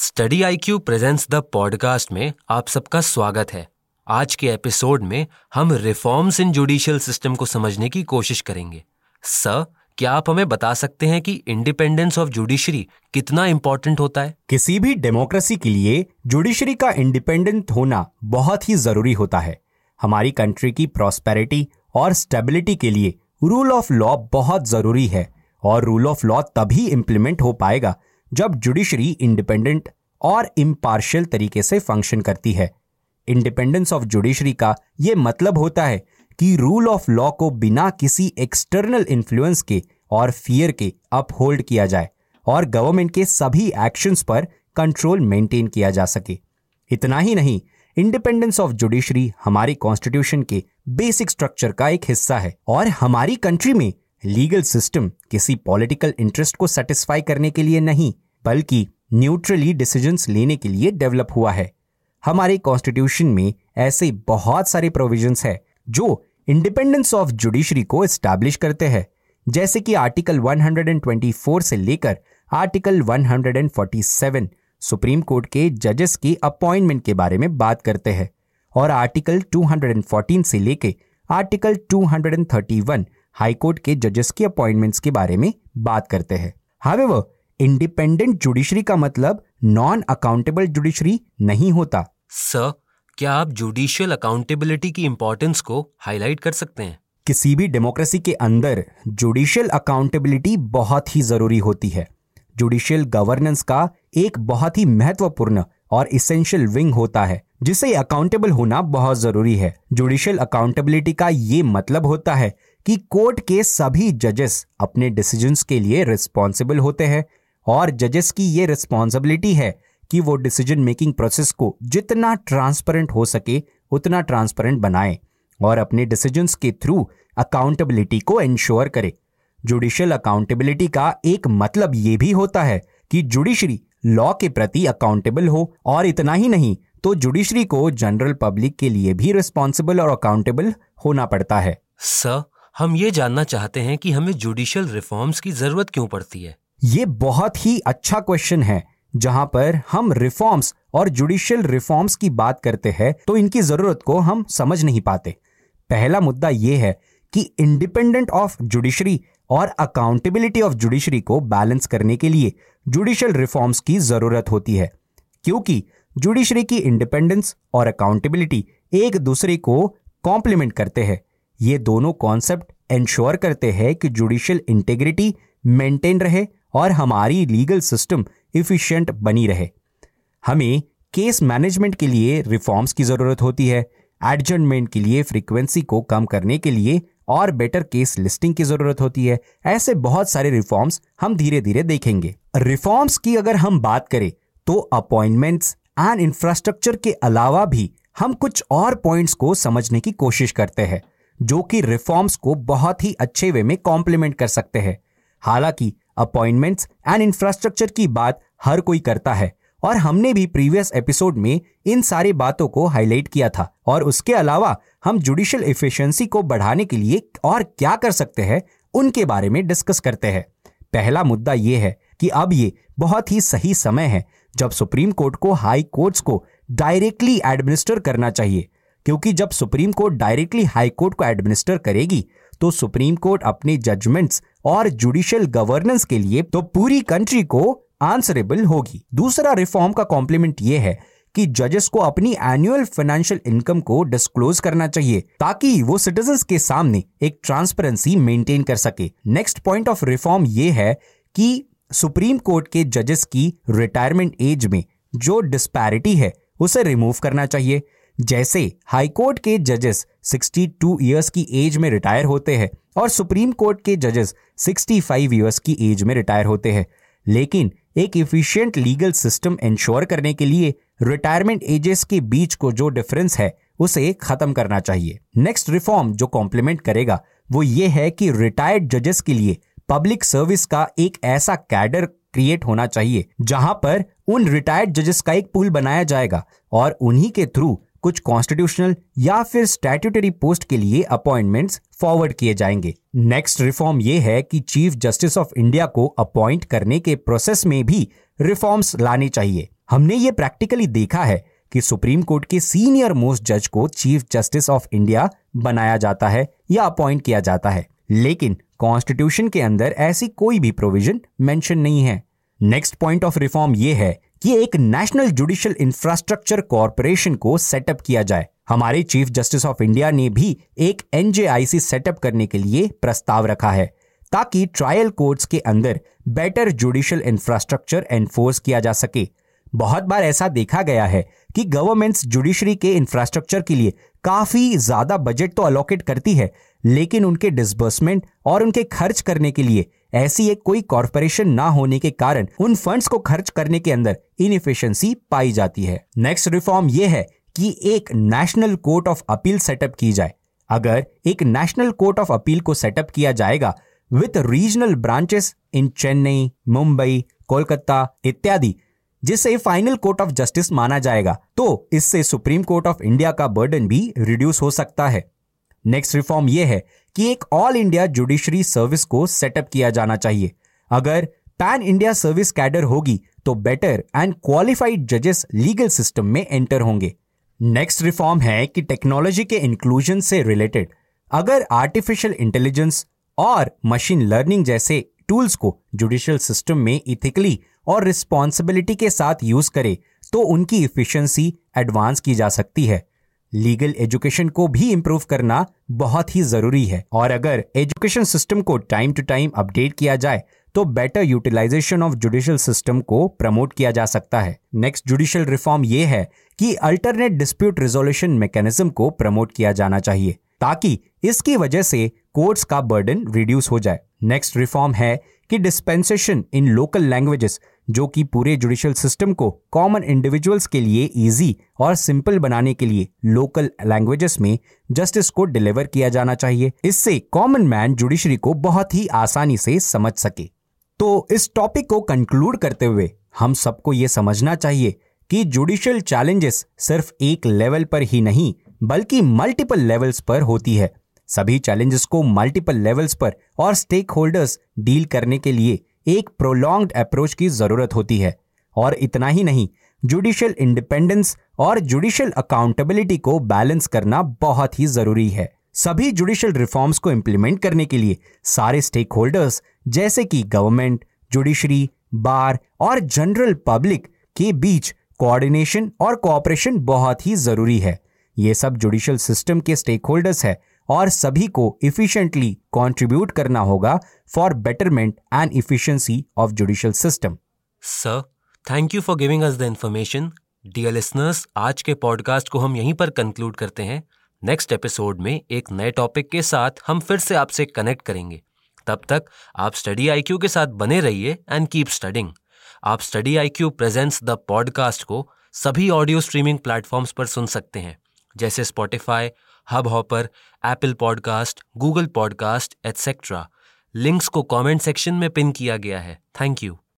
Study I Q presents the podcast में आप सबका स्वागत है। आज के एपिसोड में हम रिफॉर्म्स इन जुडिशियल सिस्टम को समझने की कोशिश करेंगे। सर, क्या आप हमें बता सकते हैं कि इंडिपेंडेंस ऑफ़ जुडिशरी कितना इंपॉर्टेंट होता है? किसी भी डेमोक्रेसी के लिए जुडिशरी का इंडिपेंडेंट होना बहुत ही ज़रूरी होता है। हमारी कंट्री की प्रॉस्पेरिटी और स्टेबिलिटी के लिए रूल ऑफ़ लॉ बहुत ज़रूरी है और रूल ऑफ़ लॉ तभी इम्प्लीमेंट हो पाएगा जब जुडिशरी इंडिपेंडेंट और इम्पार्शियल तरीके से फ़ंक्शन करती है। इंडिपेंडेंस ऑफ़ जुडिशरी का यह मतलब होता है कि रूल ऑफ़ लॉ को बिना किसी एक्सटर्नल इन्फ्लुएंस के और फियर के अपहोल्ड किया जाए और गवर्नमेंट के सभी एक्शंस पर कंट्रोल मेंटेन किया जा सके। इतना ही नहीं इंडिपेंडेंस ऑफ़ जुडिशरी हमारे कॉन्स्टिट्यूशन के बेसिक स्ट्रक्चर का एक हिस्सा है और हमारी कंट्री में लीगल सिस्टम किसी पॉलिटिकल इंटरेस्ट को सेटिस्फाई करने के लिए नहीं, बल्कि न्यूट्रली डिसीजंस लेने के लिए डेवलप हुआ है। हमारे कॉन्स्टिट्यूशन में ऐसे बहुत सारे प्रोविजंस है जो इंडिपेंडेंस ऑफ़ जुडिशरी को एस्टैब्लिश करते हैं। जैसे कि आर्टिकल 124 से लेकर आर्टिकल 147 सुप्रीम कोर्ट के जजेस की अपॉइंटमेंट के बारे में बात करते हैं। और आर्टिकल 214 से लेकर आर्टिकल 231 हाईकोर्ट के जजेस की अपॉइंटमेंट्स के बारे में बात करते हैं। हावेवर इंडिपेंडेंट जुडिशरी का मतलब नॉन अकाउंटेबल जुडिशरी नहीं होता। सर क्या आप जुडिशियल अकाउंटेबिलिटी की इंपॉर्टेंस को हाईलाइट कर सकते हैं? किसी भी डेमोक्रेसी के अंदर जुडिशियल अकाउंटेबिलिटी बहुत ही ज़रूरी होती है। जुडिशियल गवर्नेंस का एक बहुत ही महत्वपूर्ण और इसेंशियल विंग होता है जिसे अकाउंटेबल होना बहुत ज़रूरी है। जुडिशियल अकाउंटेबिलिटी का ये मतलब होता है कि कोर्ट के सभी जजेस अपने डिसीजंस के लिए रिस्पॉन्सिबल होते हैं और जजेस की ये रिस्पॉन्सिबिलिटी है कि वो डिसीज़न मेकिंग प्रोसेस को जितना ट्रांसपेरेंट हो सके, उतना ट्रांसपेरेंट बनाए और अपने डिसीजंस के थ्रू अकाउंटेबिलिटी को इंश्योर करे। जुडिशियल अकाउंटेबिलिटी का एक मतलब ये भी होता है कि जुडिशरी लॉ के प्रति अकाउंटेबल हो और इतना ही नहीं तो जुडिशरी को जनरल पब्लिक के लिए भी रिस्पॉन्सिबल और अकाउंटेबल होना पड़ता है। सर हम ये जानना चाहते हैं कि हमें जुडिशियल रिफॉर्म्स की ज़रूरत क्यों पड़ती है। ये बहुत ही अच्छा क्वेश्चन है, जहाँ पर हम रिफॉर्म्स और जुडिशियल रिफॉर्म्स की बात करते हैं तो इनकी ज़रूरत को हम समझ नहीं पाते। पहला मुद्दा यह है कि इंडिपेंडेंट ऑफ़ जुडिशरी और अकाउंटेबिलिटी ऑफ़ जुडिशरी को बैलेंस करने के लिए जुडिशियल रिफॉर्म्स की ज़रूरत होती है, क्योंकि जुडिशरी की इंडिपेंडेंस और अकाउंटेबिलिटी एक दूसरे को कॉम्प्लीमेंट करते हैं। ये दोनों कॉन्सेप्ट इंश्योर करते हैं कि जुडिशियल इंटेग्रिटी मेंटेन रहे और हमारी लीगल सिस्टम इफिशियंट बनी रहे। हमें केस मैनेजमेंट के लिए रिफॉर्म्स की ज़रूरत होती है एडजमेंट के लिए फ्रीक्वेंसी को कम करने के लिए और बेटर केस लिस्टिंग की ज़रूरत होती है। ऐसे बहुत सारे रिफॉर्म्स हम धीरे धीरे देखेंगे। रिफॉर्म्स की अगर हम बात करें तो अपॉइंटमेंट्स एंड इंफ्रास्ट्रक्चर के अलावा भी हम कुछ और पॉइंट्स को समझने की कोशिश करते हैं। जो कि रिफॉर्म्स को बहुत ही अच्छे वे में कॉम्प्लीमेंट कर सकते हैं। हालाँकि अपॉइंटमेंट्स एंड इंफ्रास्ट्रक्चर की बात हर कोई करता है, और हमने भी प्रीवियस एपिसोड में इन सारी बातों को हाईलाइट किया था। और उसके अलावा, हम जुडिशियल इफिशियंसी को बढ़ाने के लिए और क्या कर सकते हैं, उनके बारे में डिस्कस करते हैं। पहला मुद्दा ये है कि अब ये बहुत ही सही समय है जब सुप्रीम कोर्ट को हाई कोर्ट्स को डायरेक्टली एडमिनिस्टर करना चाहिए। क्योंकि जब supreme court directly high court को एडमिनिस्टर करेगी तो सुप्रीम कोर्ट अपने जजमेंट्स और जुडिशियल गवर्नेंस के लिए तो पूरी कंट्री को आंसरेबल होगी। दूसरा रिफॉर्म का कॉम्प्लीमेंट यह है कि जजेस को अपनी एनुअल फाइनेंशियल इनकम को डिस्क्लोज करना चाहिए, ताकि वो सिटीजन के सामने एक ट्रांसपेरेंसी मेंटेन कर सके। नेक्स्ट पॉइंट ऑफ़ रिफॉर्म ये है कि सुप्रीम कोर्ट के जजेस की रिटायरमेंट एज में जो डिस्पैरिटी है, उसे रिमूव करना चाहिए। जैसे हाईकोर्ट के जजेस 62 इयर्स की एज में रिटायर होते हैं और सुप्रीम कोर्ट के जजेस 65 इयर्स की एज में रिटायर होते हैं। लेकिन एक इफिशियंट लीगल सिस्टम इंश्योर करने के लिए रिटायरमेंट एजेस के बीच को जो डिफरेंस है, उसे खत्म करना चाहिए। नेक्स्ट रिफॉर्म जो कॉम्प्लीमेंट करेगा, वो ये है कि रिटायर्ड जजेस के लिए पब्लिक सर्विस का एक ऐसा कैडर क्रिएट होना चाहिए, जहाँ पर उन रिटायर्ड जजेस का एक पूल बनाया जाएगा और उन्हीं के थ्रू कुछ कॉन्स्टिट्यूशनल या फिर स्टैट्यूटरी पोस्ट के लिए अपॉइंटमेंट्स फॉरवर्ड किए जाएँगे। नेक्स्ट रिफॉर्म ये है कि चीफ जस्टिस ऑफ़ इंडिया को अपॉइंट करने के प्रोसेस में भी रिफॉर्म्स लाने चाहिए। हमने ये प्रैक्टिकली देखा है कि सुप्रीम कोर्ट के सीनियर मोस्ट जज को चीफ जस्टिस ऑफ़ इंडिया बनाया जाता है या अपॉइंट किया जाता है। लेकिन कॉन्स्टिट्यूशन के अंदर ऐसी कोई भी प्रोविज़न मेंशन नहीं है। नेक्स्ट पॉइंट ऑफ़ रिफॉर्म ये है कि एक नेशनल जुडिशियल इंफ्रास्ट्रक्चर कॉरपोरेशन को सेटअप किया जाए। हमारे चीफ जस्टिस ऑफ़ इंडिया ने भी एक एनजेआईसी सेटअप करने के लिए प्रस्ताव रखा है, ताकि ट्रायल कोर्ट्स के अंदर बेटर जुडिशियल इंफ्रास्ट्रक्चर एनफोर्स किया जा सके। बहुत बार ऐसा देखा गया है कि गवर्नमेंट्स जुडिशरी के इंफ्रास्ट्रक्चर के लिए काफ़ी ज़्यादा बजट तो अलोकेट करती है, लेकिन उनके डिसबर्समेंट और उनके खर्च करने के लिए ऐसी एक कोई कॉरपोरेशन ना होने के कारण उन फंड्स को खर्च करने के अंदर इनएफिशिएंसी पाई जाती है। नेक्स्ट रिफॉर्म यह है कि एक national court of appeal set up की जाए। अगर एक नेशनल कोर्ट ऑफ़ अपील को सेटअप किया जाएगा with regional branches in Chennai Mumbai Kolkata इत्यादि जिसे फाइनल कोर्ट ऑफ़ जस्टिस माना जाएगा तो इससे सुप्रीम कोर्ट ऑफ़ इंडिया का बर्डन भी रिड्यूस हो सकता है। नेक्स्ट रिफॉर्म यह है कि एक ऑल इंडिया जुडिशरी सर्विस को सेटअप किया जाना चाहिए। अगर पैन इंडिया सर्विस कैडर होगी तो बेटर एंड क्वालिफाइड जजेस लीगल सिस्टम में एंटर होंगे। नेक्स्ट रिफॉर्म है कि टेक्नोलॉजी के इंक्लूजन से रिलेटेड अगर आर्टिफिशियल इंटेलिजेंस और मशीन लर्निंग जैसे टूल्स को जुडिशियल सिस्टम में इथिकली और रिस्पॉन्सिबिलिटी के साथ यूज़ करे तो उनकी इफिशियंसी एडवांस की जा सकती है। लीगल एजुकेशन को भी इंप्रूव करना बहुत ही ज़रूरी है। और अगर एजुकेशन सिस्टम को टाइम टू टाइम अपडेट किया जाए तो better utilisation of judicial system को प्रमोट किया जा सकता है। नेक्स्ट, जुडिशियल रिफॉर्म ये है कि अल्टरनेट डिस्प्यूट रिजोल्यूशन मैकेनिज्म को प्रमोट किया जाना चाहिए, ताकि इसकी वजह से कोर्ट्स का बर्डन रिड्यूस हो जाए। नेक्स्ट, रिफॉर्म है कि डिस्पेंसेशन इन लोकल लैंग्वेजेस जो कि पूरे जुडिशियल सिस्टम को कॉमन इंडिविजुअल्स के लिए इजी और सिंपल बनाने के लिए लोकल लैंग्वेजेस में जस्टिस को डिलीवर किया जाना चाहिए। इससे कॉमन मैन जुडिशरी को बहुत ही आसानी से समझ सके। तो इस टॉपिक को कंक्लूड करते हुए हम सबको ये समझना चाहिए कि जुडिशियल चैलेंजेस सिर्फ़ एक लेवल पर ही नहीं, बल्कि मल्टीपल लेवल्स पर होती है। सभी चैलेंजेस को मल्टीपल लेवल्स पर और स्टेक होल्डर्स डील करने के लिए एक प्रोलॉन्ग्ड अप्रोच की ज़रूरत होती है। और इतना ही नहीं जुडिशियल इंडिपेंडेंस और जुडिशियल अकाउंटेबिलिटी को बैलेंस करना बहुत ही ज़रूरी है। सभी जुडिशियल रिफॉर्म्स को इंप्लीमेंट करने के लिए सारे स्टेक होल्डर्स जैसे कि गवर्नमेंट जुडिशरी बार और जनरल पब्लिक के बीच कोऑर्डिनेशन और कोऑपरेशन बहुत ही ज़रूरी है। ये सब जुडिशियल सिस्टम के स्टेक होल्डर्स है। और सभी को इफिशिएंटली कंट्रीब्यूट करना होगा for betterment and efficiency of judicial system sir thank you for giving us the information dear listeners आज के पॉडकास्ट को हम यहीं पर कंक्लूड करते हैं। नेक्स्ट एपिसोड में एक नए टॉपिक के साथ हम फिर से आपसे कनेक्ट करेंगे। तब तक आप स्टडी आईक्यू के साथ बने रहिए एंड कीप स्टडिंग आप Study IQ presents the podcast को सभी ऑडियो स्ट्रीमिंग प्लेटफॉर्म्स पर सुन सकते हैं, जैसे Spotify Hub Hopper Apple Podcast Google Podcast etcetera links को कमेंट सेक्शन में पिन किया गया है। Thank you